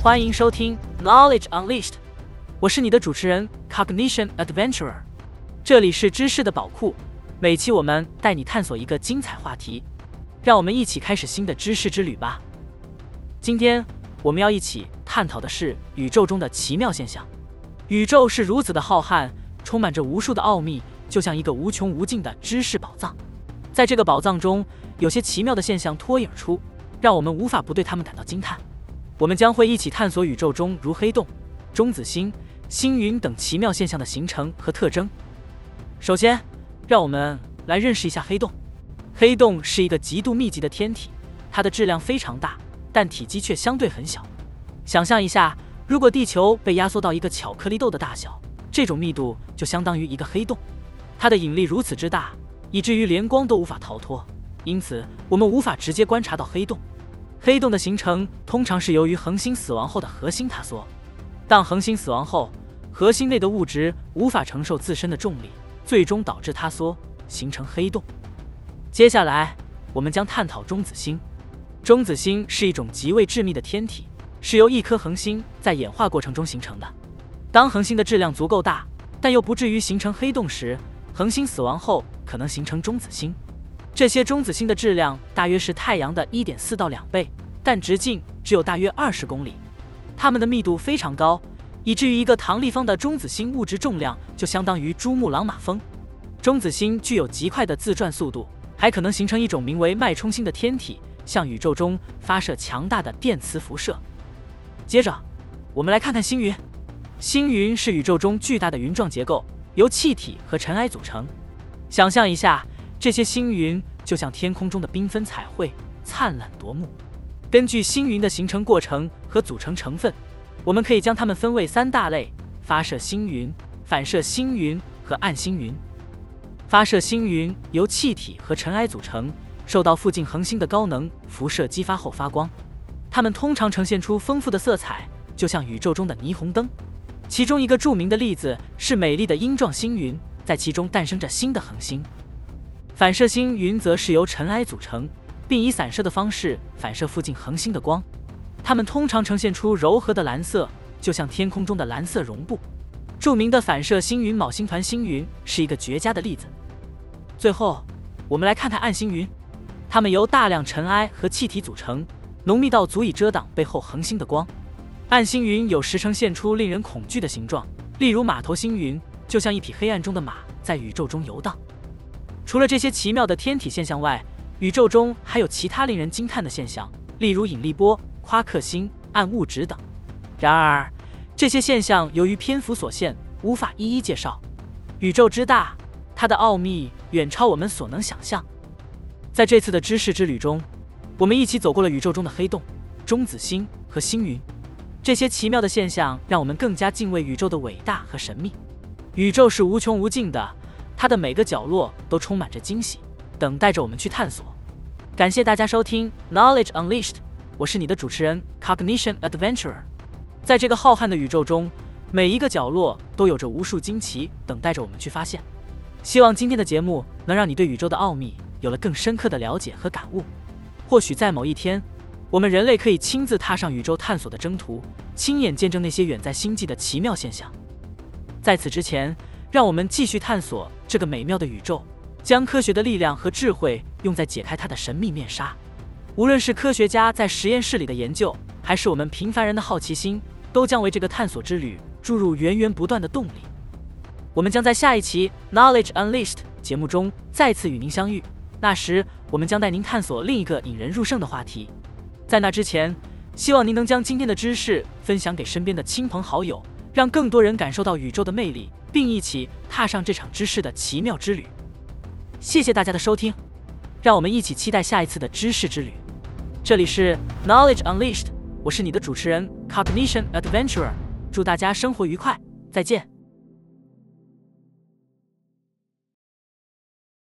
欢迎收听 Knowledge Unleashed，我是你的主持人 Cognition Adventurer，这里是知识的宝库，每期我们带你探索一个精彩话题，让我们一起开始新的知识之旅吧。今天我们要一起探讨的是宇宙中的奇妙现象。宇宙是如此的浩瀚，充满着无数的奥秘，就像一个无穷无尽的知识宝藏。在这个宝藏中，有些奇妙的现象脱颖而出，让我们无法不对它们感到惊叹。我们将会一起探索宇宙中如黑洞、中子星、星云等奇妙现象的形成和特征。首先，让我们来认识一下黑洞。黑洞是一个极度密集的天体，它的质量非常大，但体积却相对很小。想象一下，如果地球被压缩到一个巧克力豆的大小，这种密度就相当于一个黑洞。它的引力如此之大，以至于连光都无法逃脱，因此我们无法直接观察到黑洞。黑洞的形成通常是由于恒星死亡后的核心塌缩。当恒星死亡后，核心内的物质无法承受自身的重力，最终导致塌缩，形成黑洞。接下来，我们将探讨中子星。中子星是一种极为致密的天体，是由一颗恒星在演化过程中形成的。当恒星的质量足够大，但又不至于形成黑洞时，恒星死亡后可能形成中子星。这些中子星的质量大约是太阳的一点四到两倍，但直径只有大约二十公里。它们的密度非常高，以至于一个唐立方的中子星物质重量就相当于珠穆朗玛峰。中子星具有极快的自转速度，还可能形成一种名为脉冲星的天体，向宇宙中发射强大的电磁辐射。接着，我们来看看星云。星云是宇宙中巨大的云状结构，由气体和尘埃组成。想象一下。这些星云就像天空中的缤纷彩绘，灿烂夺目。根据星云的形成过程和组成成分，我们可以将它们分为三大类：发射星云、反射星云和暗星云。发射星云由气体和尘埃组成，受到附近恒星的高能辐射激发后发光。它们通常呈现出丰富的色彩，就像宇宙中的霓虹灯。其中一个著名的例子是美丽的鹰状星云，在其中诞生着新的恒星。反射星云则是由尘埃组成，并以散射的方式反射附近恒星的光。它们通常呈现出柔和的蓝色，就像天空中的蓝色绒布。著名的反射星云昴星团星云是一个绝佳的例子。最后，我们来看看暗星云，它们由大量尘埃和气体组成，浓密到足以遮挡背后恒星的光。暗星云有时呈现出令人恐惧的形状，例如马头星云，就像一匹黑暗中的马在宇宙中游荡。除了这些奇妙的天体现象外，宇宙中还有其他令人惊叹的现象，例如引力波、夸克星、暗物质等。然而，这些现象由于篇幅所限，无法一一介绍。宇宙之大，它的奥秘远超我们所能想象。在这次的知识之旅中，我们一起走过了宇宙中的黑洞、中子星和星云。这些奇妙的现象让我们更加敬畏宇宙的伟大和神秘。宇宙是无穷无尽的。它的每个角落都充满着惊喜，等待着我们去探索。感谢大家收听 Knowledge Unleashed，我是你的主持人 Cognition Adventurer。在这个浩瀚的宇宙中，每一个角落都有着无数惊奇等待着我们去发现。希望今天的节目能让你对宇宙的奥秘有了更深刻的了解和感悟。或许在某一天，我们人类可以亲自踏上宇宙探索的征途，亲眼见证那些远在星际的奇妙现象。在此之前，让我们继续探索。这个美妙的宇宙，将科学的力量和智慧用在解开它的神秘面纱。无论是科学家在实验室里的研究，还是我们平凡人的好奇心，都将为这个探索之旅注入源源不断的动力。我们将在下一期《Knowledge Unleashed》节目中再次与您相遇，那时我们将带您探索另一个引人入胜的话题。在那之前，希望您能将今天的知识分享给身边的亲朋好友，让更多人感受到宇宙的魅力。并一起踏上这场知识的奇妙之旅。谢谢大家的收听，让我们一起期待下一次的知识之旅。这里是 Knowledge Unleashed，我是你的主持人 Cognition Adventurer。祝大家生活愉快，再见。